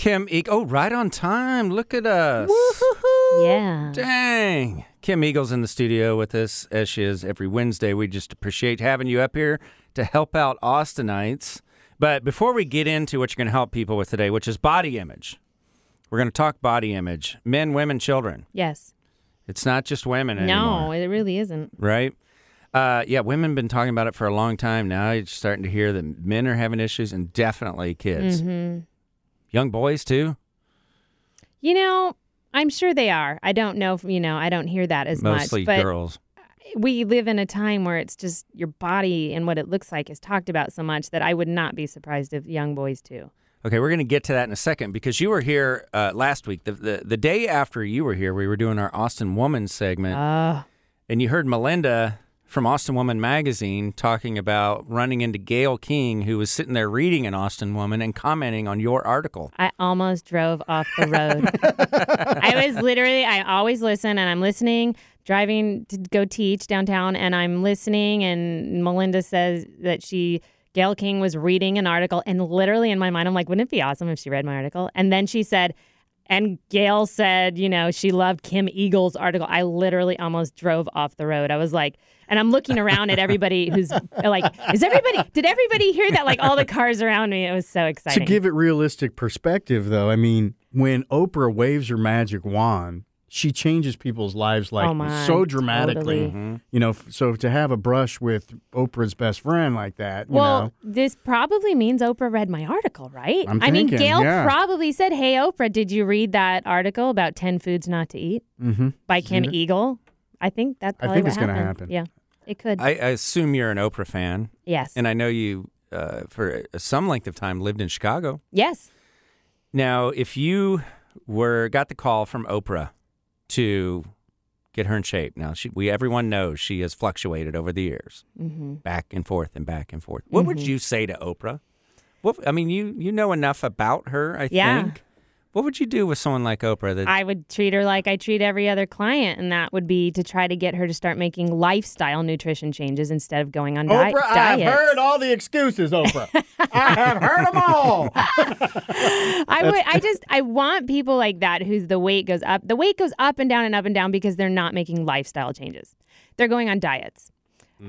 Kim Eagle. Oh, right on time. Look at us. Yeah. Dang. Kim Eagle's in the studio with us as she is every Wednesday. We just appreciate having you up here to help out Austinites. But before we get into what you're going to help people with today, which is body image, we're going to talk body image men, women, children. Yes. It's not just women anymore. No, it really isn't. right? Uh, yeah, women been talking about it for a long time now. You're starting to hear that men are having issues, and definitely kids, hmm young boys too. You know, I'm sure they are. I don't know if, you know, I don't hear that as Mostly much. But girls. we live in a time where it's just your body and what it looks like is talked about so much that I would not be surprised if young boys too. Okay, we're going to get to that in a second because you were here uh, last week. The, the the day after you were here, we were doing our Austin Woman segment, Oh, and you heard Melinda from Austin Woman magazine talking about running into Gayle King, who was sitting there reading an Austin Woman and commenting on your article. I almost drove off the road. I was literally, I always listen and I'm listening, driving to go teach downtown, and I'm listening. And Melinda says that she, Gayle King, was reading an article. And literally in my mind, I'm like, wouldn't it be awesome if she read my article? And then she said, and Gayle said, you know, she loved Kim Eagle's article. I literally almost drove off the road. I was like, and I'm looking around at everybody who's like, is everybody, did everybody hear that? Like all the cars around me. It was so exciting. To give it realistic perspective, though, I mean, when Oprah waves her magic wand, she changes people's lives like Oh, my, so dramatically. totally. You know, so to have a brush with Oprah's best friend like that, you well, know, this probably means Oprah read my article, right? I'm I mean, Gayle yeah. probably said, "Hey, Oprah, did you read that article about ten foods not to eat mm-hmm. by Kim it? Eagle?" I think that's I probably think what it's gonna happen. Yeah, it could. I, I assume you're an Oprah fan, yes. and I know you uh, for some length of time lived in Chicago. yes. Now, if you were got the call from Oprah to get her in shape, now she, we everyone knows she has fluctuated over the years, Mm-hmm. back and forth and back and forth. What would you say to Oprah? What I mean, you you know enough about her, I Yeah. think. What would you do with someone like Oprah? That I would treat her like I treat every other client, and that would be to try to get her to start making lifestyle nutrition changes instead of going on di- Oprah, I have heard all the excuses, Oprah. I have heard them all. I would. I just. I want people like that whose the weight goes up. The weight goes up and down and up and down because they're not making lifestyle changes. They're going on diets.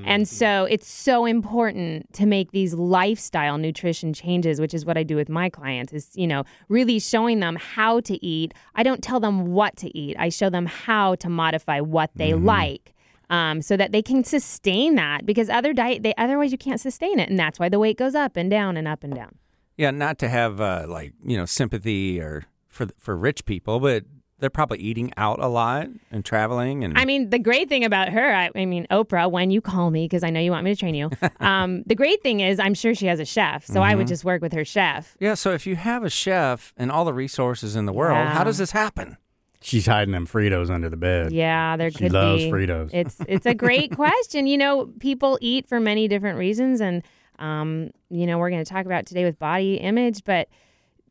And so it's so important to make these lifestyle nutrition changes, which is what I do with my clients is, you know, really showing them how to eat. I don't tell them what to eat. I show them how to modify what they like. Um, so that they can sustain that because other diet they otherwise you can't sustain it and that's why the weight goes up and down and up and down. yeah, not to have uh, like you know sympathy or for for rich people, but they're probably eating out a lot and traveling and I mean, the great thing about her, I, I mean, Oprah, when you call me, because I know you want me to train you, um, the great thing is I'm sure she has a chef. So I would just work with her chef. yeah. So if you have a chef and all the resources in the world, how does this happen? She's hiding them Fritos under the bed. Yeah, there She could loves be. Fritos. It's it's a great question. You know, people eat for many different reasons, and um, you know, we're going to talk about today with body image, but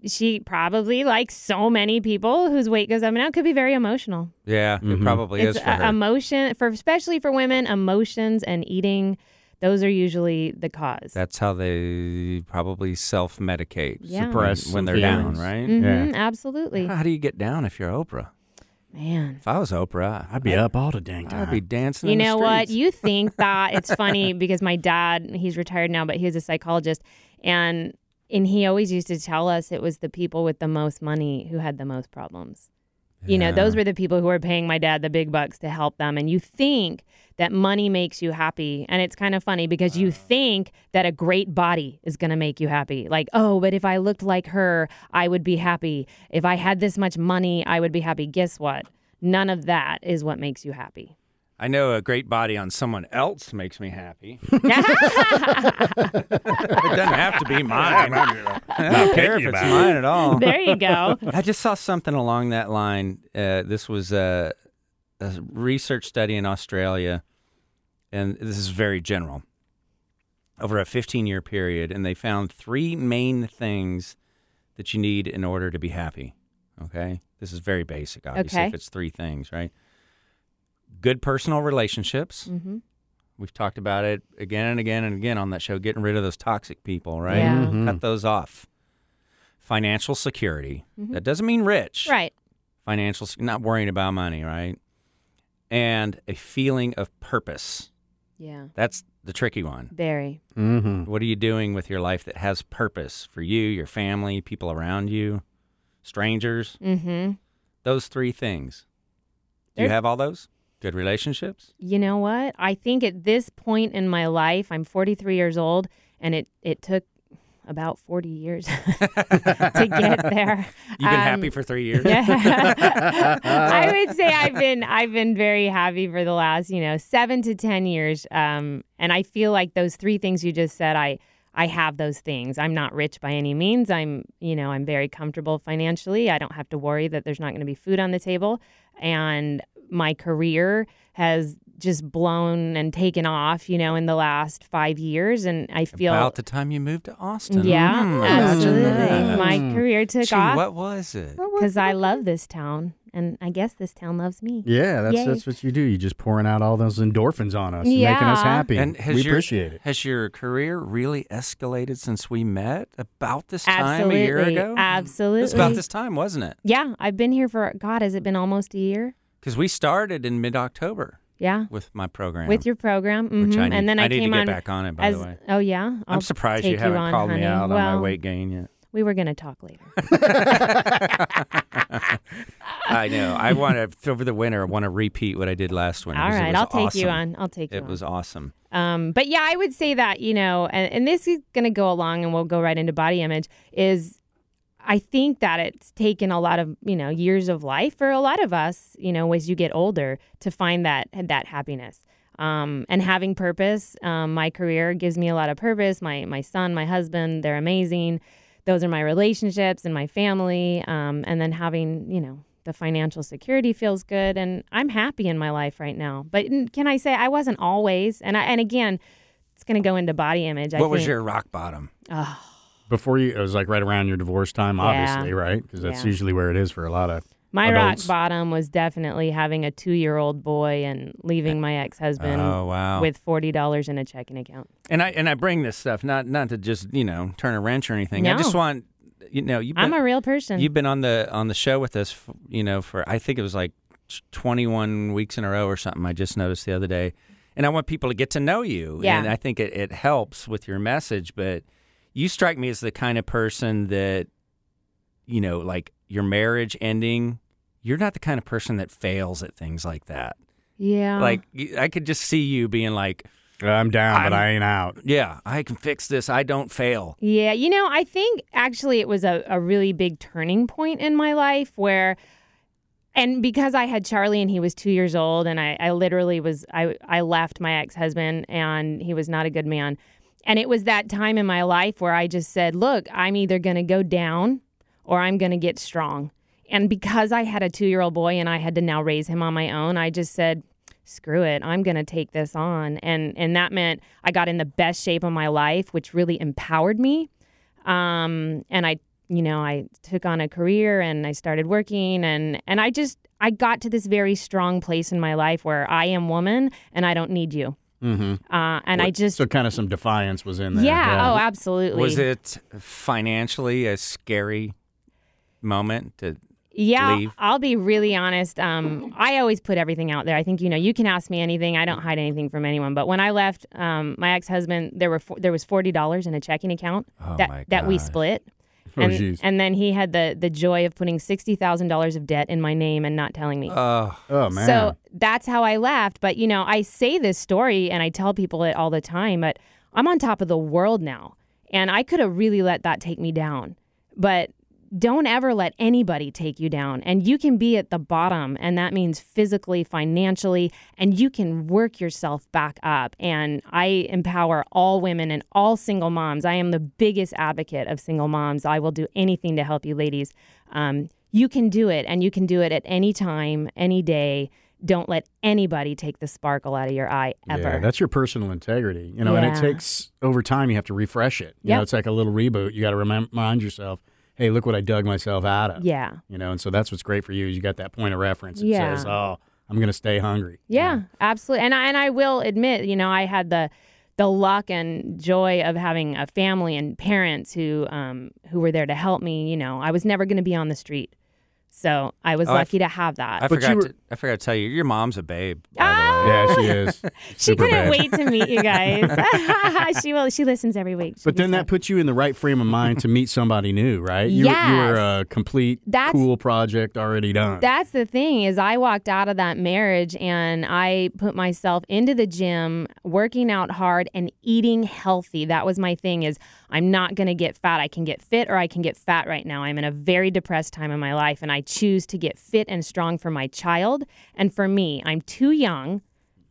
she probably, like so many people whose weight goes up and down, could be very emotional. Yeah, it probably it's is for uh, her. emotion for especially for women, emotions and eating. Those are usually the cause. That's how they probably self medicate Yeah. Suppress when they're feelings. down, right? Mhm, Absolutely, How do you get down if you're Oprah? man. If I was Oprah, I'd be up all the dang time. I'd be dancing. You in the know what? You think that it's funny because my dad, he's retired now, but he was a psychologist, and and he always used to tell us it was the people with the most money who had the most problems. You know, those were the people who were paying my dad the big bucks to help them. And you think that money makes you happy. And it's kind of funny because you think that a great body is going to make you happy. Like, oh, but if I looked like her, I would be happy. If I had this much money, I would be happy. Guess what? None of that is what makes you happy. I know a great body on someone else makes me happy. it doesn't have to be mine. I don't care if it's mine at all. there you go. I just saw something along that line. Uh, this was a, a research study in Australia, and this is very general. Over a 15 year period, and they found three main things that you need in order to be happy. Okay? This is very basic, obviously, Okay. if it's three things, right? Good personal relationships. hmm We've talked about it again and again and again on that show, getting rid of those toxic people, right? Yeah. Mhm. Cut those off. financial security. That doesn't mean rich. Right. Financial, not worrying about money, right? And a feeling of purpose. Yeah. That's the tricky one. Very. Mm-hmm. What are you doing with your life that has purpose for you, your family, people around you, strangers? Mm-hmm. Those three things. Do you have all those? Good relationships? You know what? I think at this point in my life, I'm 43 years old, and it it took about 40 years to get there. You've been Um, happy for three years? I would say I've been I've been very happy for the last you know seven to ten years, um, and I feel like those three things you just said, I I have those things. I'm not rich by any means. I'm you know I'm very comfortable financially. I don't have to worry that there's not going to be food on the table, and my career has just blown and taken off, you know, in the last five years, and I feel About the time you moved to Austin. yeah, hmm, imagine absolutely. My career took Gee, off what was it? because I love this town, and I guess this town loves me. Yeah, that's Yay. that's what you do. You just pouring out all those endorphins on us, and making us happy. And has we your, appreciate it. Has your career really escalated since we met about this time Absolutely. a year ago? Absolutely. It's about this time, wasn't it? Yeah, I've been here for God. Has it been almost a year? Because we started in mid-October Yeah, with my program. with your program, which mhm. I need, and then I, need came to get on back on it. By as the way, oh yeah. I'm I'll surprised you haven't on, called me honey. out on my weight gain yet. We were gonna talk later. I know. I want to over the winter. I want to repeat what I did last winter. All right. I'll take you on. I'll take you on It on. was awesome. Um, but yeah, I would say that you know, and, and this is going to go along, and we'll go right into body image. Is I think that it's taken a lot of you know years of life for a lot of us, you know, as you get older, to find that that happiness. Um, and having purpose. Um, my career gives me a lot of purpose. My my son, my husband, they're amazing. Those are my relationships and my family. Um, and then having you know the financial security feels good, and I'm happy in my life right now. But can I say I wasn't always? And I, and again, it's going to go into body image. I what was your rock bottom? Oh, Before you, it was like right around your divorce time, Yeah. obviously, right? Because that's Yeah. usually where it is for a lot of. my Adults. rock bottom was definitely having a two-year-old boy and leaving uh, my ex-husband Oh wow! with forty dollars in a checking account. and I and I bring this stuff not not to just you know turn a wrench or anything. I just want you know you've I'm a real person. you've been on the on the show with us you know for I think it was like 21 weeks in a row or something. I just noticed the other day, and I want people to get to know you. Yeah. and I think it, it helps with your message. But you strike me as the kind of person that you know like your marriage ending. You're not the kind of person that fails at things like that. yeah. Like I could just see you being like, I'm down, but I'm- I ain't out. "Yeah, I can fix this. I don't fail." Yeah, you know, I think actually it was a, a really big turning point in my life where, and because I had Charlie and he was two years old, and I, I literally was, I, I left my ex husband and he was not a good man. And it was that time in my life where I just said, look, I'm either going to go down or I'm going to get strong. And because I had a two year old boy and I had to now raise him on my own, I just said, screw it i'm going to take this on. And and that meant i got in the best shape of my life which really empowered me. Um and i you know i took on a career and i started working and and i just i got to this very strong place in my life where i am woman and i don't need you Mm-hmm. uh and i just so kind of some defiance was in there. yeah, oh absolutely Was it financially a scary moment to Yeah, leave? I'll be really honest. Um, I always put everything out there. I think you know you can ask me anything. I don't hide anything from anyone. But when I left, um, my ex husband, there were fo- there was forty dollars in a checking account Oh that that we split. Oh, and, jeez. and then he had the the joy of putting sixty thousand dollars of debt in my name and not telling me. Oh, Oh man. So that's how I left. But you know, I say this story and I tell people it all the time, but I'm on top of the world now. And I could have really let that take me down. But don't ever let anybody take you down. And you can be at the bottom, and that means physically, financially, and you can work yourself back up. And I empower all women and all single moms. I am the biggest advocate of single moms. I will do anything to help you, ladies. Um, you can do it, and you can do it at any time, any day. Don't let anybody take the sparkle out of your eye ever. Yeah, that's your personal integrity, you know, and it takes over time. You have to refresh it. You know, it's like a little reboot. You got to remind yourself, hey, look what I dug myself out of. yeah. You know, and so that's what's great for you. Is you got that point of reference. It Yeah. says, oh, I'm going to stay hungry. Yeah, absolutely. And I, and I will admit, you know, I had the the luck and joy of having a family and parents who um, who were there to help me. You know, I was never going to be on the street, so I was Oh, I lucky to have that. I But forgot. were- to, I forgot to tell you, your mom's a babe. by the Ah! Yeah, she is. she couldn't bad. wait to meet you guys. she will. She listens every week. She But then that puts you in the right frame of mind to meet somebody new, right? You, you were a complete That's- cool project already done. That's the thing is I walked out of that marriage and I put myself into the gym, working out hard and eating healthy. That was my thing is I'm not going to get fat. I can get fit or I can get fat right now. I'm in a very depressed time in my life and I choose to get fit and strong for my child and for me. I'm too young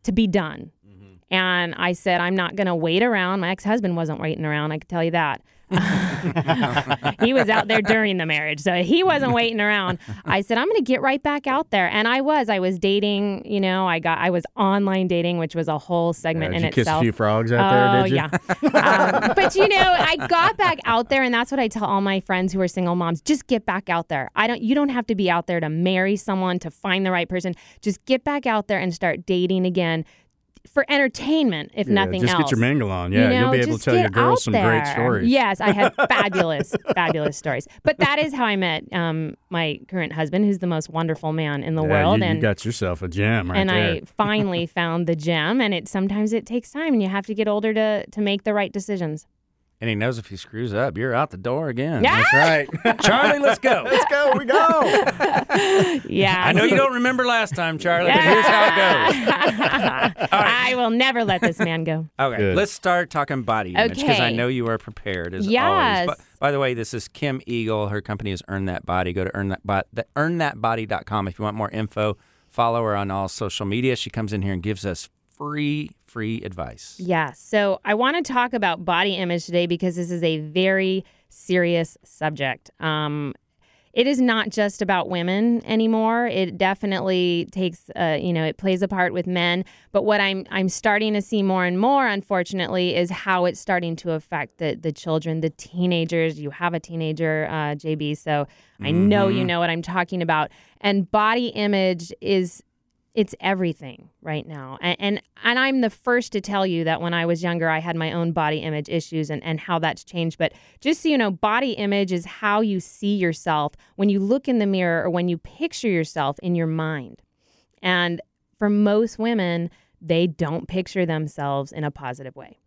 to be done. Mm-hmm. And I said, I'm not going to wait around. My ex husband wasn't waiting around, I can tell you that. he was out there during the marriage, so he wasn't waiting around. I said, I'm going to get right back out there. And I was. I was dating, you know, I got, I was online dating, which was a whole Yeah, segment did in you kiss itself. a few frogs out oh, there, did you? yeah. um, but you know, I got back out there, and that's what I tell all my friends who are single moms: just get back out there. I don't. You don't have to be out there to marry someone to find the right person. Just get back out there and start dating again for entertainment, if Yeah, nothing just else. Just get your mingle on. You Yeah, know, you'll be able to tell your girls some great stories. Yes, I had fabulous, fabulous stories. But that is how I met um, my current husband, who's the most wonderful man in the Yeah, world. you, you and got yourself a gem right and there. I finally found the gem. And it sometimes it takes time, and you have to get older to to make the right decisions. And he knows if he screws up, you're out the door again. Yeah. That's right. Charlie, let's go. Let's go. We go. Yeah, I know you don't remember last time, Charlie, but here's how it goes. I will never let this man go. Okay, Good. let's start talking body image because I know you are prepared as Yes. always. But, by the way, this is Kim Eagle. Her company is Earn That Body. Go to earn that bot, the, earnthatbody.com if you want more info. Follow her on all social media. She comes in here and gives us free, free advice. Yeah. So I want to talk about body image today because this is a very serious subject. Um, it is not just about women anymore. It definitely takes, uh, you know, it plays a part with men. But what I'm I'm starting to see more and more, unfortunately, is how it's starting to affect the the children, the teenagers. You have a teenager, uh, JB, so I know you know what I'm talking about. And body image is it's everything right now. And, and and i'm the first to tell you that when i was younger i had my own body image issues and, and how that's changed. But just so you know body image is how you see yourself when you look in the mirror or when you picture yourself in your mind. And for most women they don't picture themselves in a positive way.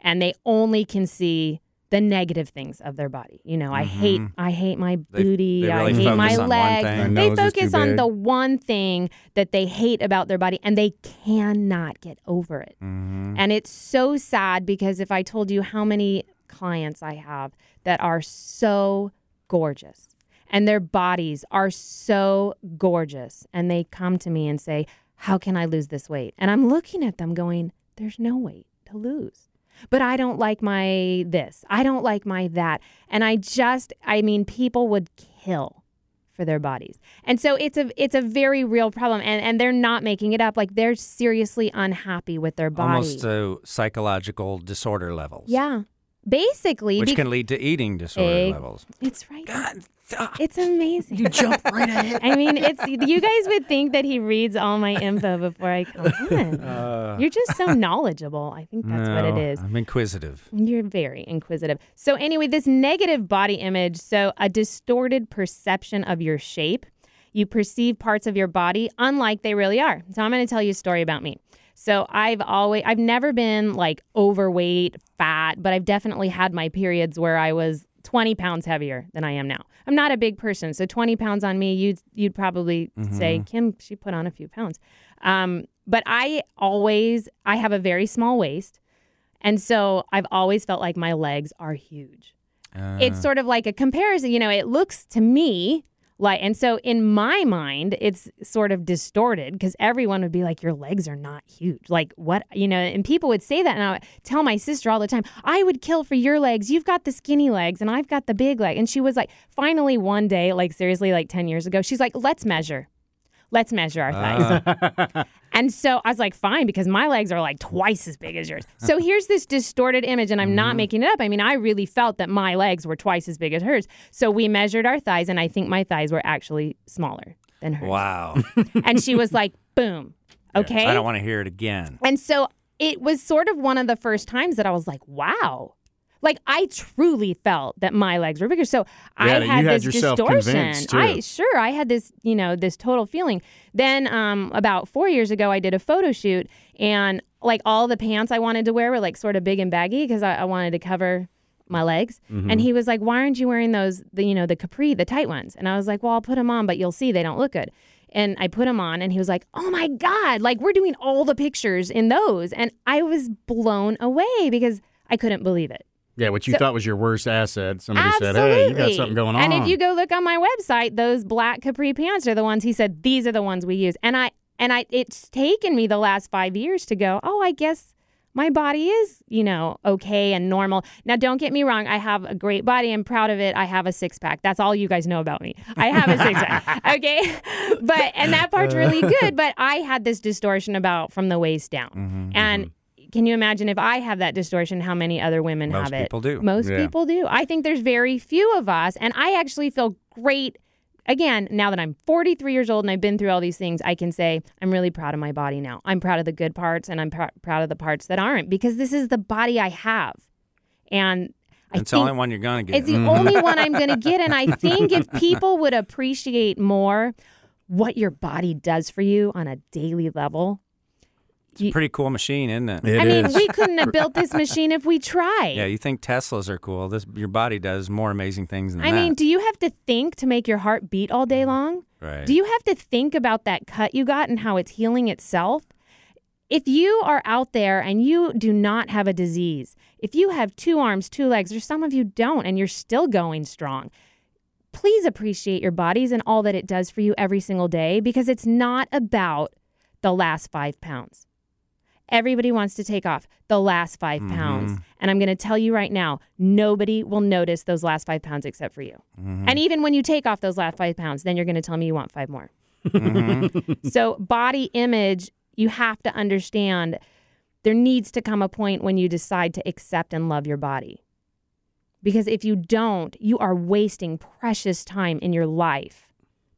And they only can see the negative things of their body you know i hate i hate my booty they i really hate my focus on one legs they nose is too focus on the one thing that they hate about their body and they cannot get over it. Mm-hmm. And it's so sad because if I told you how many clients I have that are so gorgeous and their bodies are so gorgeous and they come to me and say, How can I lose this weight? And I'm looking at them going, There's no weight to lose. But I don't like my this. I don't like my that. And I just, I mean, people would kill for their bodies. And so it's a it's a very real problem and and they're not making it up like they're seriously unhappy with their body. Almost to psychological disorder levels. yeah. Basically Which be- can lead to eating disorder Egg- levels. it's right. God, It's amazing. you jump right ahead. I mean, it's you guys would think that he reads all my info before I come on. uh, You're just so knowledgeable. I think that's what it is. I'm inquisitive. You're very inquisitive. So, anyway, this negative body image, so a distorted perception of your shape. You perceive parts of your body unlike they really are. So, I'm going to tell you a story about me. So, I've always, I've never been like overweight, fat, but I've definitely had my periods where I was 20 pounds heavier than I am now. I'm not a big person, so 20 pounds on me, you'd you'd probably say Kim, she put on a few pounds. Um, but I always, I have a very small waist. And so I've always felt like my legs are huge. Uh, It's sort of like a comparison, you know, it looks to me like, and so in my mind, it's sort of distorted because everyone would be like, your legs are not huge. Like, what, you know, and people would say that. And I would tell my sister all the time, I would kill for your legs. You've got the skinny legs and I've got the big leg. And she was like, finally, one day, like seriously, like 10 years ago, she's like, let's measure. Let's measure our thighs. Ah. And so I was like, fine, because my legs are like twice as big as yours. So here's this distorted image, and I'm not mm-hmm. making it up. I mean, I really felt that my legs were twice as big as hers. So we measured our thighs, and I think my thighs were actually smaller than hers. wow. And she was like, boom. Okay. I don't want to hear it again. And so it was sort of one of the first times that I was like, wow. Like I truly felt that my legs were bigger. So I Yeah, you had, had this yourself distortion. I sure I had this, you know, this total feeling. Then um about 4 years ago I did a photo shoot and like all the pants I wanted to wear were like sort of big and baggy because I, I wanted to cover my legs. Mm-hmm. And he was like, "Why aren't you wearing those the you know, the capri, the tight ones?" And I was like, "Well, I'll put them on, but you'll see they don't look good." And I put them on and he was like, "Oh my god, like we're doing all the pictures in those." And I was blown away because I couldn't believe it. Yeah, what you So- thought was your worst asset. Somebody Absolutely. said, "Hey, you got something going on." And if you go look on my website, those black capri pants are the ones he said these are the ones we use. And I and I it's taken me the last 5 years to go, "Oh, I guess my body is, you know, okay and normal." Now, don't get me wrong, I have a great body. I'm proud of it. I have a six pack. That's all you guys know about me. I have a six pack. Okay? But and that part's really good, but I had this distortion about from the waist down. Mm-hmm. And can you imagine if I have that distortion, how many other women Most have it? Most people do. Most Yeah. people do. I think there's very few of us. And I actually feel great. Again, now that I'm 43 years old and I've been through all these things, I can say I'm really proud of my body now. I'm proud of the good parts and I'm pr- proud of the parts that aren't because this is the body I have. And I It's the only one you're gonna get. it's the only one I'm going to get. And I think if people would appreciate more what your body does for you on a daily level, Pretty cool machine, isn't it? It I mean, we couldn't have built this machine if we tried. Yeah, you think Teslas are cool. This your body does more amazing things than I that. I mean, do you have to think to make your heart beat all day mm. long? right. Do you have to think about that cut you got and how it's healing itself? If you are out there and you do not have a disease, if you have two arms, two legs, or some of you don't, and you're still going strong, please appreciate your bodies and all that it does for you every single day because it's not about the last five pounds. Everybody wants to take off the last 5 mm-hmm. pounds. And I'm going to tell you right now, nobody will notice those last five pounds except for you. Mm-hmm. And even when you take off those last five pounds, then you're going to tell me you want five more. Mm-hmm. so, body image, you have to understand there needs to come a point when you decide to accept and love your body. Because if you don't, you are wasting precious time in your life,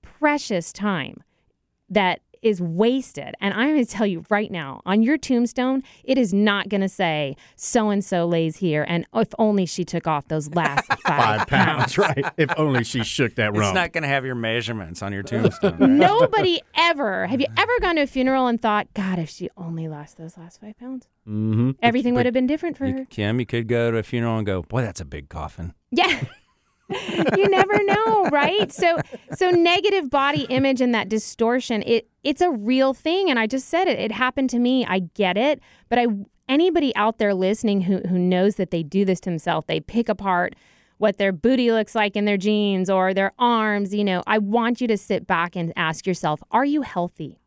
precious time that is wasted. And I'm going to tell you right now on your tombstone, it is not going to say so and so lays here. And if only she took off those last five, five pounds, right? If only she shook that it's rump. not going to have your measurements on your tombstone. right? Nobody ever. Have you ever gone to a funeral and thought, God, if she only lost those last five pounds, mm-hmm. everything would have been different for You- her? Kim, you could go to a funeral and go, "Boy, that's a big coffin." Yeah. you never know, right? So so negative body image and that distortion, it it's a real thing and I just said it. It happened to me. I get it, but I anybody out there listening who who knows that they do this to themselves, they pick apart what their booty looks like in their jeans or their arms, you know, I want you to sit back and ask yourself, are you healthy?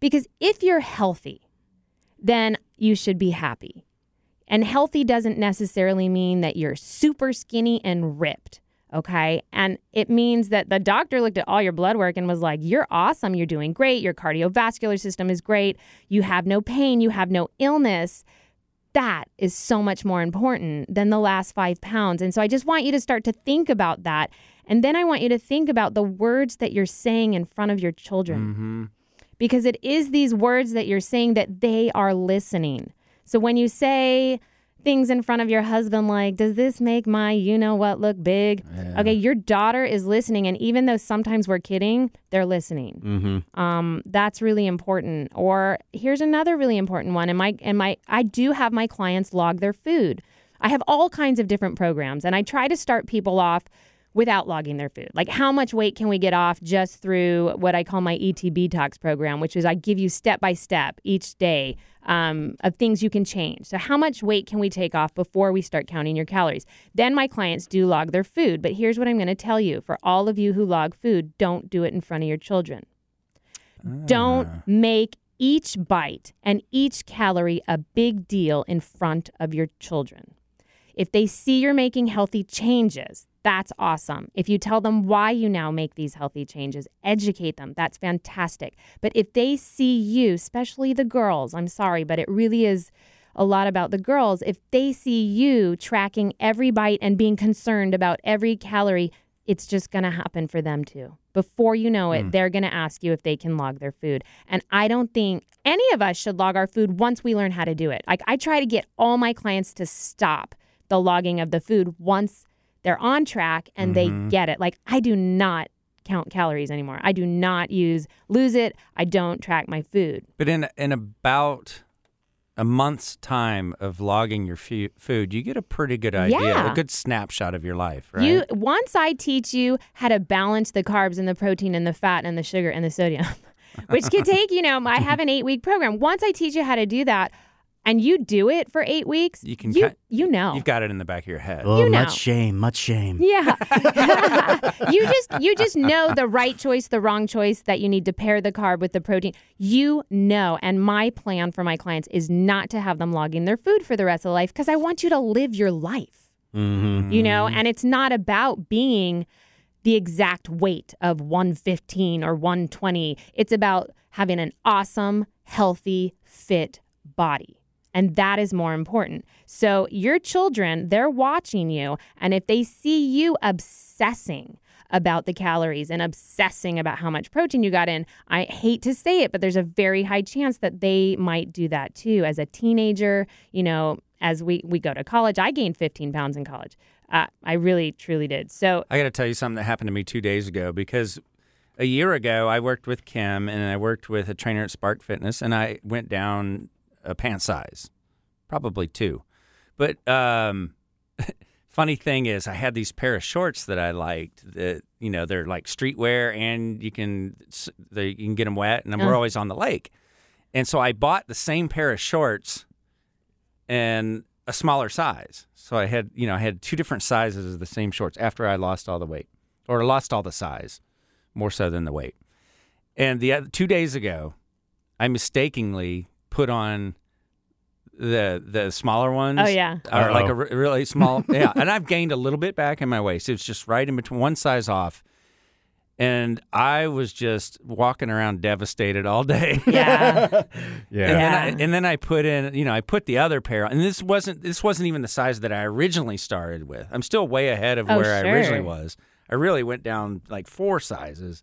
Because if you're healthy, then you should be happy. And healthy doesn't necessarily mean that you're super skinny and ripped. Okay. And it means that the doctor looked at all your blood work and was like, You're awesome. You're doing great. Your cardiovascular system is great. You have no pain. You have no illness. That is so much more important than the last five pounds. And so I just want you to start to think about that. And then I want you to think about the words that you're saying in front of your children Mm-hmm. because it is these words that you're saying that they are listening. So when you say things in front of your husband like, does this make my you know what look big? Okay, your daughter is listening. And even though sometimes we're kidding, they're listening. Mm-hmm. Um, that's really important. Or here's another really important one. And my and my I do have my clients log their food. I have all kinds of different programs, and I try to start people off without logging their food. Like how much weight can we get off just through what I call my ETB Talks program, which is I give you step by step each day um, of things you can change. So how much weight can we take off before we start counting your calories? Then my clients do log their food. But here's what I'm going to tell you: for all of you who log food, don't do it in front of your children. Don't make each bite and each calorie a big deal in front of your children. If they see you're making healthy changes, that's awesome. If you tell them why you now make these healthy changes, educate them. That's fantastic. But if they see you, especially the girls, I'm sorry, but it really is a lot about the girls. If they see you tracking every bite and being concerned about every calorie, it's just going to happen for them too. Before you know it, hmm. they're going to ask you if they can log their food. And I don't think any of us should log our food once we learn how to do it. Like I try to get all my clients to stop the logging of the food once they're on track and they mm-hmm. get it. Like I do not count calories anymore. I do not use lose it. I don't track my food. But in in about a month's time of logging your fu- food, you get a pretty good idea, Yeah. a good snapshot of your life, right? You once I teach you how to balance the carbs and the protein and the fat and the sugar and the sodium, which can take, you know, I have an 8-week program. Once I teach you how to do that and you do it for 8 weeks, You can you, ki- you know. You've got it in the back of your head. Oh, You know. much shame, much shame. Yeah. you just you just know the right choice, the wrong choice that you need to pair the carb with the protein. You know. And my plan for my clients is not to have them logging their food for the rest of their life because I want you to live your life. Mm-hmm. You know, and it's not about being the exact weight of 115 or 120. It's about having an awesome, healthy, fit body. And that is more important. So, your children, they're watching you. And if they see you obsessing about the calories and obsessing about how much protein you got in, I hate to say it, but there's a very high chance that they might do that too. As a teenager, you know, as we, we go to college, I gained 15 pounds in college. Uh, I really, truly did. So, I got to tell you something that happened to me two days ago because a year ago I worked with Kim and I worked with a trainer at Spark Fitness and I went down a pant size, probably two. But um, funny thing is, I had these pair of shorts that I liked. That you know they're like streetwear and you can they, you can get them wet and we're Uh. always on the lake. And so I bought the same pair of shorts and a smaller size. So I had, you know, I had two different sizes of the same shorts after I lost all the weight or lost all the size, more so than the weight. And the other, two days ago, I mistakenly put on the the smaller ones. oh, yeah. Or like a re- really small, yeah. And I've gained a little bit back in my waist. It was just right in between, one size off. And I was just walking around devastated all day. Yeah. And, Yeah. then I, and then I put in, you know, I put the other pair, on. and this wasn't this wasn't even the size that I originally started with. I'm still way ahead of Oh, where I originally was. I really went down like four sizes,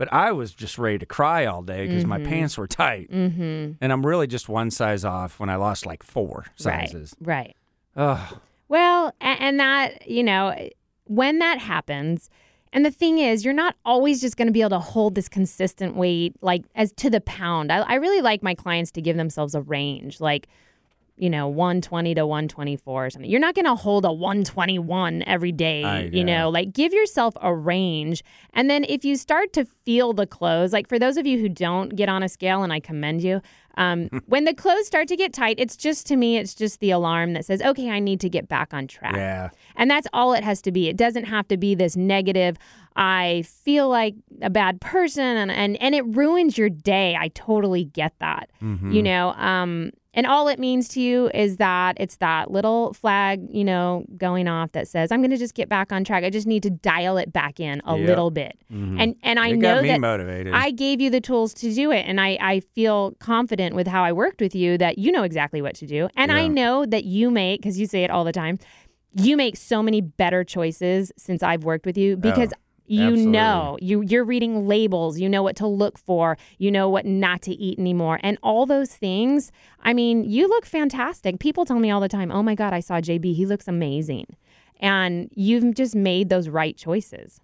but I was just ready to cry all day because my pants were tight, mm-hmm. and I'm really just one size off when I lost like four sizes. Right. Right. Ugh. Well, and that, you know, when that happens, and the thing is, you're not always just going to be able to hold this consistent weight, like as to the pound. I, I really like my clients to give themselves a range, like, you know, 120 to 124 or something. You're not going to hold a 121 every day, I- you yeah. know, like give yourself a range. And then if you start to feel the clothes, like for those of you who don't get on a scale, and I commend you, um, when the clothes start to get tight, it's just to me, it's just the alarm that says, okay, I need to get back on track. Yeah. And that's all it has to be. It doesn't have to be this negative, I feel like a bad person and and, and it ruins your day. I totally get that. Mm-hmm. You know, um and all it means to you is that it's that little flag, you know, going off that says, I'm going to just get back on track. I just need to dial it back in a Yep. little bit. Mm-hmm. And and I it know that motivated. I gave you the tools to do it. And I, I feel confident with how I worked with you that you know exactly what to do. And I know that you make, because you say it all the time, you make so many better choices since I've worked with you oh. because you absolutely. know you you're reading labels you know what to look for you know what not to eat anymore and all those things i mean you look fantastic people tell me all the time oh my god i saw jb he looks amazing and you've just made those right choices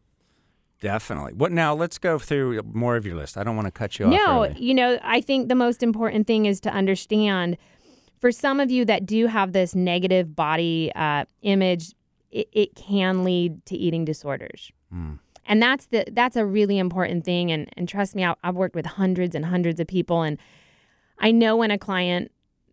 Definitely. What now? Let's go through more of your list. I don't want to cut you off. No, you know, I think the most important thing is to understand for some of you that do have this negative body uh, image, it, it can lead to eating disorders. Mm. And that's the that's a really important thing. And and trust me, I've worked with hundreds and hundreds of people, and I know when a client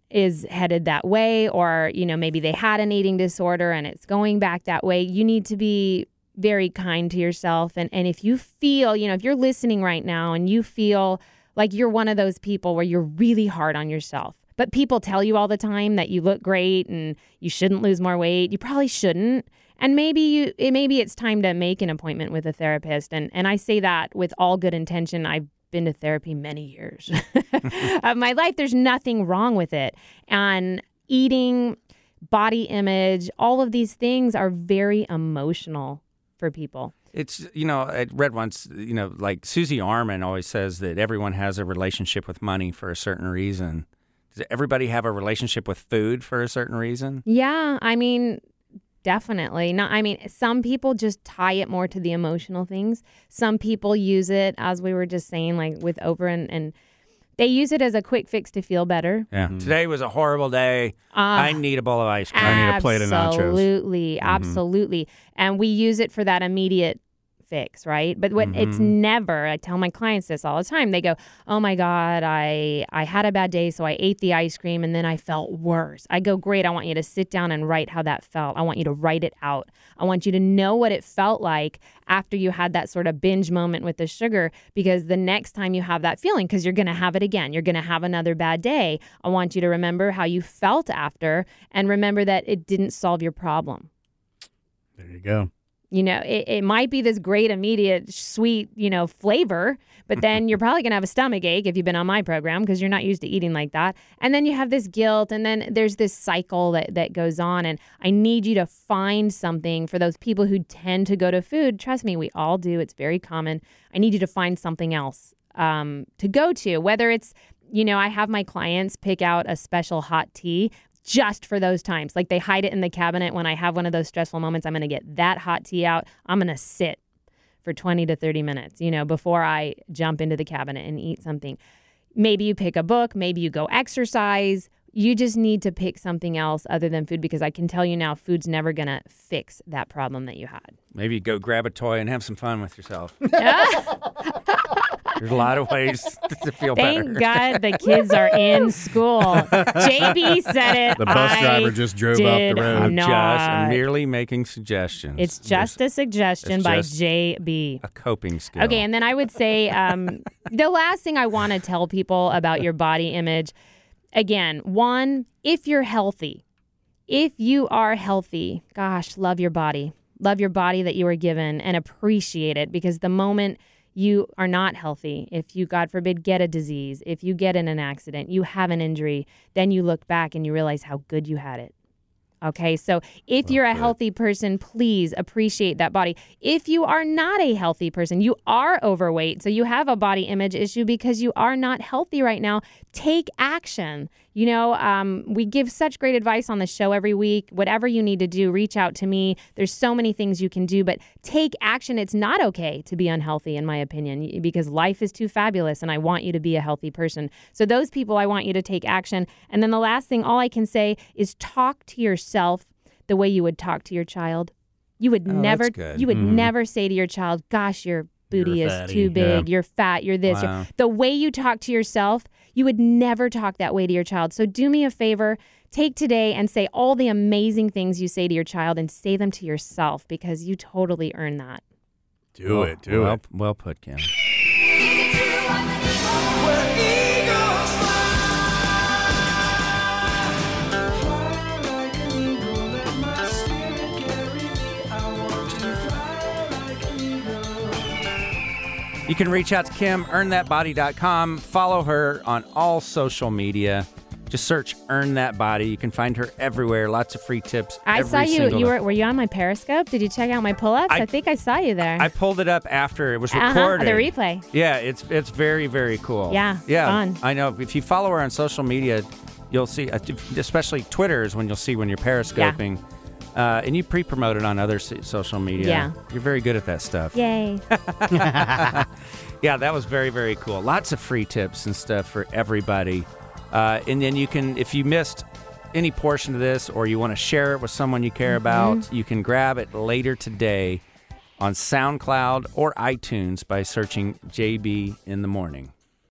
is headed that way, or you know maybe they had an eating disorder and it's going back that way. You need to be very kind to yourself, and and if you feel, you know, if you're listening right now and you feel like you're one of those people where you're really hard on yourself. But people tell you all the time that you look great and you shouldn't lose more weight. You probably shouldn't. And maybe you it, maybe it's time to make an appointment with a therapist. And and I say that with all good intention. I've been to therapy many years of my life. There's nothing wrong with it. And eating, body image, all of these things are very emotional for people. It's you know I read once you know like Suze Orman always says that everyone has a relationship with money for a certain reason. Does everybody have a relationship with food for a certain reason? Yeah, I mean, definitely. Not I mean, some people just tie it more to the emotional things. Some people use it as we were just saying like with Oprah and, and they use it as a quick fix to feel better. Yeah. Today was a horrible day. Ah. I need a bowl of ice cream. I need a plate of nachos. Absolutely, absolutely. And we use it for that immediate fix, right? But what it's mm-hmm. never. I tell my clients this all the time. They go, "Oh my god, I I had a bad day, so I ate the ice cream and then I felt worse." I go, "Great. I want you to sit down and write how that felt. I want you to write it out. I want you to know what it felt like after you had that sort of binge moment with the sugar because the next time you have that feeling because you're going to have it again. You're going to have another bad day. I want you to remember how you felt after and remember that it didn't solve your problem. There you go. You know, it, it might be this great, immediate, sweet, you know, flavor, but then you're probably going to have a stomach ache if you've been on my program because you're not used to eating like that. And then you have this guilt, and then there's this cycle that, that goes on. And I need you to find something for those people who tend to go to food. Trust me, we all do. It's very common. I need you to find something else um, to go to, whether it's you know, I have my clients pick out a special hot tea just for those times. Like they hide it in the cabinet when I have one of those stressful moments. I'm going to get that hot tea out. I'm going to sit for 20 to 30 minutes, you know, before I jump into the cabinet and eat something. Maybe you pick a book, maybe you go exercise. You just need to pick something else other than food because I can tell you now, food's never going to fix that problem that you had. Maybe go grab a toy and have some fun with yourself. There's a lot of ways to feel Thank better. God the kids are in school. JB said it. The bus I driver just drove off the did road. I'm just. I'm merely making suggestions. It's just a suggestion it's by just- JB. a coping skill. Okay, and then I would say um, the last thing I want to tell people about your body image again, one, if you're healthy, if you are healthy, gosh, love your body. Love your body that you were given and appreciate it because the moment you are not healthy, if you, God forbid, get a disease, if you get in an accident, you have an injury, then you look back and you realize how good you had it. Okay, so if you're a healthy person, please appreciate that body. If you are not a healthy person, you are overweight, so you have a body image issue because you are not healthy right now, take action. You know, um, we give such great advice on the show every week. Whatever you need to do, reach out to me. There's so many things you can do, but take action. It's not okay to be unhealthy, in my opinion, because life is too fabulous and I want you to be a healthy person. So, those people, I want you to take action. And then the last thing, all I can say is talk to yourself the way you would talk to your child. You would Oh, never, that's good. you would mm-hmm. never say to your child, "Gosh, your booty You're is fatty." too big. Yeah. You're fat. You're this." You're-" The way you talk to yourself, you would never talk that way to your child. So do me a favor, take today and say all the amazing things you say to your child, and say them to yourself because you totally earn that. Do well, it. Do well, it. Well put, Kim. You can reach out to Kim, earnthatbody.com. Follow her on all social media. Just search Earn That Body. You can find her everywhere. Lots of free tips. I saw you. You were were you on my Periscope? Did you check out my pull-ups? I, I- think I saw you there. I pulled it up after it was Uh-huh, recorded. the replay. Yeah, it's it's very very cool. Yeah, yeah. fun. I know. If you follow her on social media, you'll see, uh, especially Twitter is when you'll see when you're periscoping, uh, and you pre-promote it on other so- social media. Yeah. you're very good at that stuff. Yay! Yeah, that was very very cool. Lots of free tips and stuff for everybody. Uh, and then you can, if you missed any portion of this or you want to share it with someone you care Mm-hmm. about, you can grab it later today on SoundCloud or iTunes by searching JB in the morning.